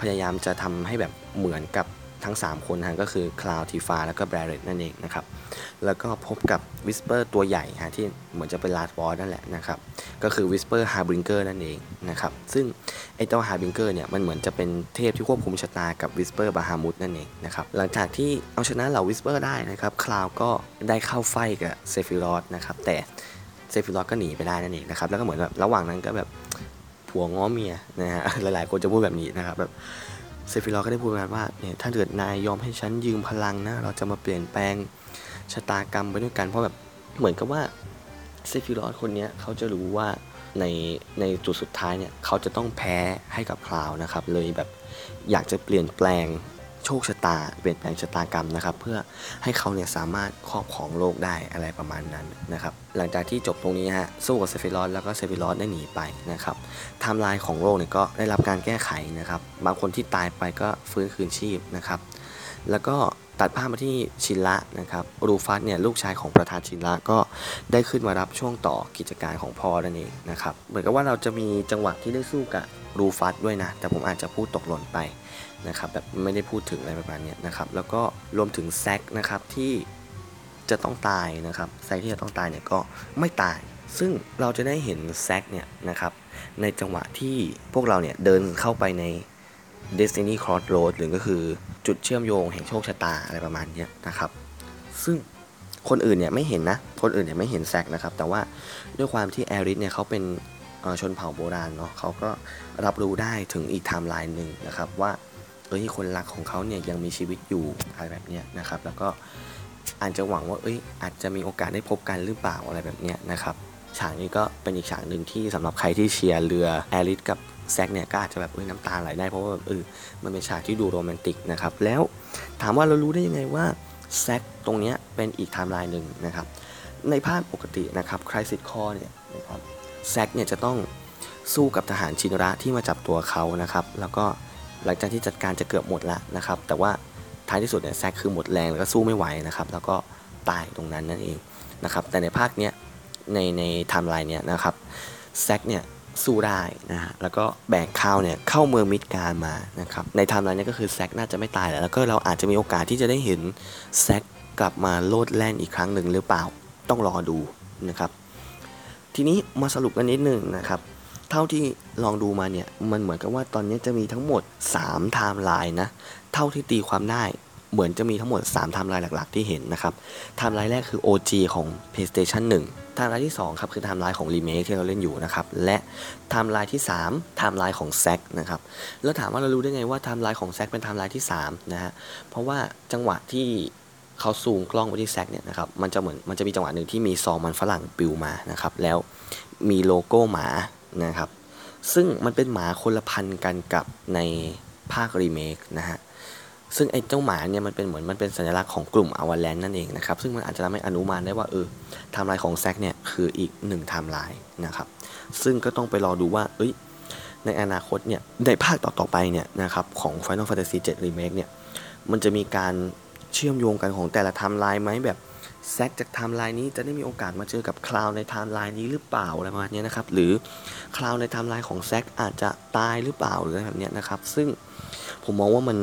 พยายามจะทำให้แบบเหมือนกับ ทั้ง 3 คนฮะก็คือ Cloud Tifa แล้วก็ Barret นั่นเองนะครับแล้วก็พบกับ Whisper ตัวใหญ่ฮะที่เหมือนจะเป็น Last Boss นั่นแหละนะครับก็คือ Whisper Harbinger นั่นเองนะครับซึ่งไอ้เจ้า Harbinger เนี่ยมันเหมือนจะเป็นเทพที่ควบคุมชะตากับ Whisper Bahamut นั่นเองนะครับหลังจากที่เอาชนะเหล่า Whisper ได้นะครับ Cloud ก็ได้เข้า fight กับ Sephiroth นะครับแต่เซฟิรอสก็หนีไปได้นั่นเองนะครับแล้วก็เหมือนแบบระหว่างนั้นก็แบบผัวง้อเมียนะฮะหลายๆ คนจะพูดแบบนี้นะครับแบบ เซฟิลอก็ได้พูดประมาณว่าเนี่ยถ้าเกิดนายยอมให้ฉันยืมพลังนะ เราจะมาเปลี่ยนแปลงชะตากรรมไปด้วยกัน เพราะแบบเหมือนกับว่าเซฟิลอคนนี้เขาจะรู้ว่าในในจุดสุดท้ายเนี่ยเขาจะต้องแพ้ให้กับคลาวนะครับเลยแบบอยากจะเปลี่ยนแปลง โชคชะตาเปลี่ยนแปลงชะตากรรมนะครับ เพื่อให้เขาเนี่ยสามารถครอบครองโลกได้อะไรประมาณนั้นนะครับ หลังจากที่จบตรงนี้ฮะสู้กับเซฟิรอสแล้วก็เซฟิรอสได้หนีไปนะครับไทม์ไลน์ของโลกเนี่ยก็ได้รับการแก้ไขนะครับ บางคนที่ตายไปก็ฟื้นคืนชีพนะครับ แล้วก็ตัดภาพมาที่ชินละนะครับรูฟัสเนี่ยลูกชายของประธานชินละก็ได้ขึ้นมารับช่วงต่อกิจการของพ่อนั่นเองนะครับ เหมือนกับว่าเราจะมีจังหวะที่ได้สู้กับรูฟัสด้วยนะ แต่ผมอาจจะพูดตกหล่นไป นะครับแบบไม่ได้พูดถึงอะไรประมาณนี้นะครับแล้วก็รวมถึงแซกนะครับที่จะต้องตายนะครับแซกที่จะต้องตายเนี่ยก็ไม่ตาย ซึ่งเราจะได้เห็นแซกเนี่ยนะครับในจังหวะที่พวกเราเนี่ยเดินเข้าไปใน Destiny Crossroad หรือก็คือจุดเชื่อมโยงแห่งโชคชะตาอะไรประมาณนี้นะครับ ซึ่งคนอื่นเนี่ยไม่เห็นนะ คนอื่นเนี่ยไม่เห็นแซกนะครับ แต่ว่าด้วยความที่แอริสเนี่ยเขาเป็นชนเผ่าโบราณเนาะเขาก็รับรู้ได้ถึงอีกไทม์ไลน์หนึ่งนะครับว่า เอ้ยคนรักของเขาเนี่ยยังมีชีวิตอยู่อะไรแบบเนี้ยนะครับ แล้วก็อาจจะหวังว่าเอ้ยอาจจะมีโอกาสได้พบกันหรือเปล่าอะไรแบบเนี้ยนะครับฉากนี้ก็เป็นอีกฉากหนึ่งที่สำหรับใครที่เชียร์เรือแอริสกับแซกเนี่ยก็อาจจะแบบเอ้ยน้ำตาไหลได้เพราะว่าแบบเออมันเป็นฉากที่ดูโรแมนติกนะครับแล้วถามว่าเรารู้ได้ยังไงว่าแซกตรงเนี้ยเป็นอีกไทม์ไลน์หนึ่งนะครับในภาคปกตินะครับ Crisis Core เนี่ยนะครับแซกเนี่ยจะต้องสู้กับทหารชินระที่มาจับตัวเขานะครับ แล้วก็ หลังจากที่จัดการจะเกือบหมดแล้วนะครับ แต่ว่าท้ายที่สุดเนี่ยแซกคือหมดแรงแล้วก็สู้ไม่ไหวนะครับ แล้วก็ตายตรงนั้นนั่นเองนะครับ แต่ในภาคเนี้ยในในไทม์ไลน์เนี่ยนะครับแซกเนี่ยสู้ได้นะฮะแล้วก็แบกคลาวเนี่ยเข้าเมืองมิดการ์มานะครับในไทม์ไลน์เนี่ยก็คือแซกน่าจะไม่ตายแล้วแล้วก็เราอาจจะมีโอกาสที่จะได้เห็นแซกกลับมาโลดแล่นอีกครั้งหนึ่งหรือเปล่าต้องรอดูนะครับทีนี้มาสรุปกันนิดหนึ่งนะครับ เท่าที่ลองดูมาเนี่ย มันเหมือนกับว่าตอนนี้จะมีทั้งหมด3ไทม์ไลน์นะ เท่าที่ตีความได้ เหมือนจะมีทั้งหมด3ไทม์ไลน์หลัก ๆ ที่เห็นนะครับไทม์ไลน์แรกคือ OG ของ PlayStation 1ไทม์ไลน์ที่ 2 ครับ คือไทม์ไลน์ของ Remake ที่เราเล่นอยู่นะครับ และไทม์ไลน์ที่3ไทม์ไลน์ของ z ซกนะครับ แล้วถามว่าเรารู้ได้ไงว่าไทม์ไลน์ของ z ซกเป็นไทม์ไลน์ที่3นะฮะ เพราะว่าจังหวะที่เขาซูมกล้องไปที่แซกเนี่ยนะครับ มันจะเหมือนมันจะมีจังหวะหนึ่งที่มีซองมันฝรั่งปลิวมานะครับ แล้วมีโลโก้หมา นะครับ ซึ่งมันเป็นหมาคนละพันกันกับในภาครีเมคนะฮะซึ่งไอ้เจ้าหมาเนี่ยมันเป็นเหมือนมันเป็นสัญลักษณ์ของกลุ่ม Avalanche นั่นเองนะครับ ซึ่งมันอาจจะทำให้อนุมานได้ว่าเออไทม์ไลน์ของแซกเนี่ยคืออีกหนึ่งไทม์ไลน์นะครับ ซึ่งก็ต้องไปรอดูว่า เอ้ย ในอนาคตเนี่ย ในภาคต่อๆไปเนี่ยนะครับของ Final Fantasy 7 Remake เนี่ย มันจะมีการเชื่อมโยงกันของแต่ละไทม์ไลน์ไหมแบบ แซกจากไทม์ไลน์นี้จะได้มีโอกาสมาเจอกับคลาวด์ในไทม์ไลน์นี้หรือเปล่าอะไรประมาณนี้นะครับหรือคลาวด์ในไทม์ไลน์ของแซกอาจจะตายหรือเปล่าหรืออะไรแบบนี้นะครับ ซึ่งผมมองว่ามัน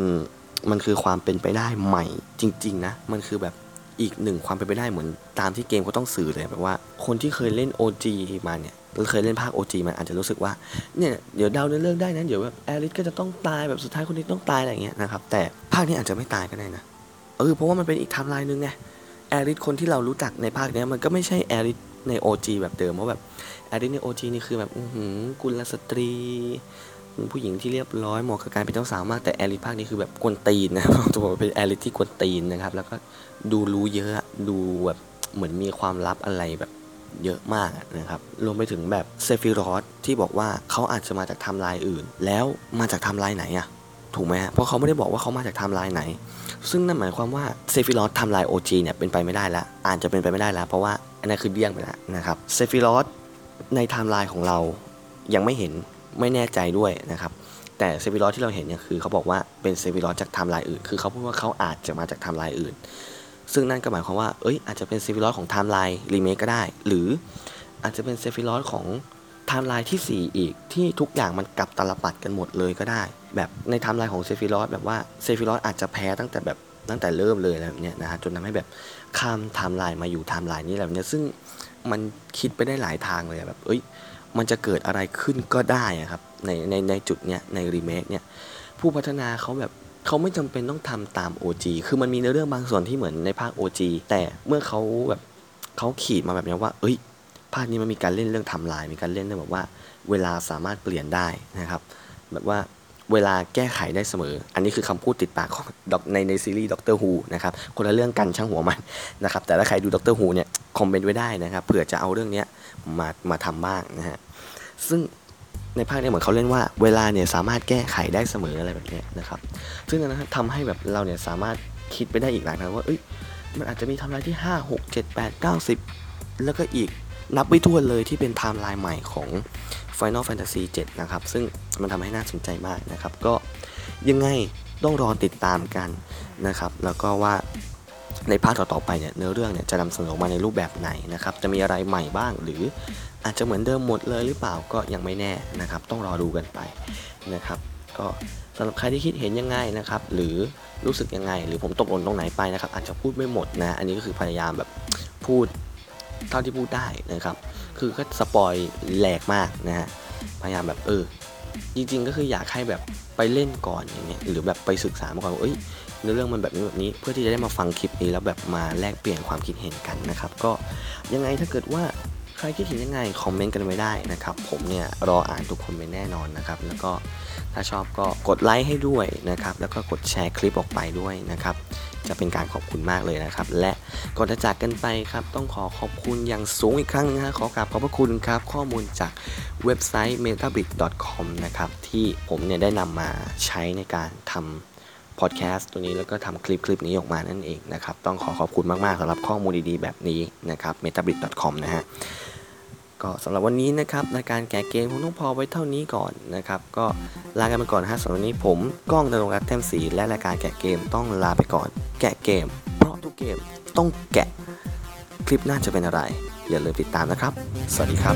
มันคือความเป็นไปได้ใหม่จริง ๆ นะ มันคือแบบอีกหนึ่งความเป็นไปได้เหมือนตามที่เกมเขาต้องสื่อเลยแบบว่า คนที่เคยเล่น OG มาเนี่ยเคยเล่นภาค OG มันอาจจะรู้สึกว่าเนี่ยเดี๋ยวเดาเนื้อเรื่องได้นะเดี๋ยวแบบแอริสก็จะต้องตายแบบสุดท้ายคนนี้ต้องตายอะไรอย่างเงี้ยนะครับแต่ภาคนี้อาจจะไม่ตายก็ได้นะเออเพราะว่ามันเป็นอีกไทม์ไลน์หนึ่งไง แอริสคนที่เรารู้จักในภาคเนี้ยมันก็ไม่ใช่แอริสใน OG แบบเดิมเพราะแบบแอริสใน OG นี่คือแบบอือหือกุลสตรีผู้หญิงที่เรียบร้อยเหมาะกับการเป็นเจ้าสาวมากแต่แอริสภาคนี้คือแบบกวนตีนนะตัวเป็นแอริสที่กวนตีนนะครับ แล้วก็ดูรู้เยอะดูแบบเหมือนมีความลับอะไรแบบเยอะมากนะครับ รวมไปถึงแบบเซฟิรอสที่บอกว่าเขาอาจจะมาจากไทม์ไลน์อื่น แล้วมาจากไทม์ไลน์ไหนอะถูกไหมฮะเพราะเขาไม่ได้บอกว่าเขามาจากไทม์ไลน์ไหน ซึ่งนั่นหมายความว่าเซฟิรอสไทม์ไลน์ OG เนี่ยเป็นไปไม่ได้แล้วอาจจะเป็นไปไม่ได้แล้วเพราะว่าอันนั้นคือเดี้ยงไปแล้วนะครับเซฟิรอสในไทม์ไลน์ของเรายังไม่เห็นไม่แน่ใจด้วยนะครับแต่เซฟิรอสที่เราเห็นเนี่ยคือเขาบอกว่าเป็นเซฟิรอสจากไทม์ไลน์อื่น คือเขาพูดว่าเขาอาจจะมาจากไทม์ไลน์อื่น ซึ่งนั่นก็หมายความว่าเอ้ยอาจจะเป็นเซฟิรอสของไทม์ไลน์รีเมคก็ได้ หรืออาจจะเป็นเซฟิรอสของ ไทม์ไลน์ที่ 4 อีกที่ทุกอย่างมันกลับตาลปัตรกันหมดเลยก็ได้ แบบในไทม์ไลน์ของเซฟิรอสแบบว่าเซฟิรอสอาจจะแพ้ตั้งแต่แบบตั้งแต่เริ่มเลยอะไรแบบเนี้ยนะฮะจนทำให้แบบข้ามไทม์ไลน์มาอยู่ไทม์ไลน์นี้แบบเนี้ยซึ่งมันคิดไปได้หลายทางเลยแบบ เอ้ย มันจะเกิดอะไรขึ้นก็ได้อะครับในในในจุดเนี้ยในรีเมคเนี่ยผู้พัฒนาเขาแบบเขาไม่จำเป็นต้องทำตาม OG คือมันมีเนื้อเรื่องบางส่วนที่เหมือนในภาค OG แต่เมื่อเขาแบบเขาขีดมาแบบนี้ว่า เอ้ย ภาคนี้มันมีการเล่นเรื่องไทม์ไลน์มีการเล่นเรื่องแบบว่า เวลาสามารถเปลี่ยนได้นะครับ แบบว่าเวลาแก้ไขได้เสมอ อันนี้คือคำพูดติดปากของในในซีรีส์ Doctor Who นะครับ คนละเรื่องกันช่างหัวมันนะครับ แต่ถ้าใครดู Doctor Who เนี่ย คอมเมนต์ไว้ได้นะครับ เผื่อจะเอาเรื่องนี้มามาทำบ้างนะฮะ ซึ่งในภาคนี้เหมือนเขาเล่นว่าเวลาเนี่ยสามารถแก้ไขได้เสมออะไรแบบนี้นะครับ ซึ่งอันนั้นทำให้แบบเราเนี่ยสามารถคิดไปได้อีกหลายทางว่า เอ้ย มันอาจจะมีไทม์ไลน์ที่ 5 6 7 8 9 10 แล้วก็อีก นับไม่ถ้วนเลยที่เป็นไทม์ไลน์ใหม่ของ Final Fantasy 7 นะครับ ซึ่งมันทำให้น่าสนใจมากนะครับ ก็ยังไงต้องรอติดตามกันนะครับ แล้วก็ว่าในภาคต่อๆไปเนี่ยเนื้อเรื่องเนี่ยจะนำเสนอมาในรูปแบบไหนนะครับ จะมีอะไรใหม่บ้างหรืออาจจะเหมือนเดิมหมดเลยหรือเปล่าก็ยังไม่แน่นะครับ ต้องรอดูกันไปนะครับ ก็สำหรับใครที่คิดเห็นยังไงนะครับ หรือรู้สึกยังไง หรือผมตกหล่นตรงไหนไปนะครับ อาจจะพูดไม่หมดนะ อันนี้ก็คือพยายามแบบพูด เท่าที่พูดได้นะครับ คือก็สปอยแหลกมากนะฮะ พยายามแบบเออ จริงๆก็คืออยากให้แบบไปเล่นก่อนอย่างเงี้ย หรือแบบไปศึกษามาก่อนว่าเอ้ยเนื้อเรื่องมันแบบนี้แบบนี้ เพื่อที่จะได้มาฟังคลิปนี้แล้วแบบมาแลกเปลี่ยนความคิดเห็นกันนะครับ ก็ยังไงถ้าเกิดว่าใครคิดเห็นยังไงคอมเมนต์กันไว้ได้นะครับ ผมเนี่ยรออ่านทุกคอมเมนต์แน่นอนนะครับ แล้วก็ถ้าชอบก็กดไลค์ให้ด้วยนะครับ แล้วก็กดแชร์คลิปออกไปด้วยนะครับ จะเป็นการขอบคุณมากเลยนะครับ และก่อนจะจากกันไปครับต้องขอขอบคุณอย่างสูงอีกครั้งนะฮะขอกราบขอบพระคุณครับ ข้อมูลจากเว็บไซต์ metabrick.com นะครับที่ผมเนี่ยได้นำมาใช้ในการทำพอดแคสต์ตัวนี้แล้วก็ทำคลิปคลิปนี้ออกมานั่นเองนะครับ ต้องขอขอบคุณมาก ๆสำหรับข้อมูลดี ๆ แบบนี้นะครับ metabrick.com นะฮะ ก็สำหรับวันนี้นะครับในการแกะเกมคงต้องพอไว้เท่านี้ก่อนนะครับ ก็ลากันไปก่อนนะฮะสำหรับวันนี้ผมก้องดนงรัตน์เต็มสีและรายการแกะเกมต้องลาไปก่อน แกะเกม เพราะทุกเกมต้องแกะ คลิปหน้าจะเป็นอะไร อย่าลืมติดตามนะครับ สวัสดีครับ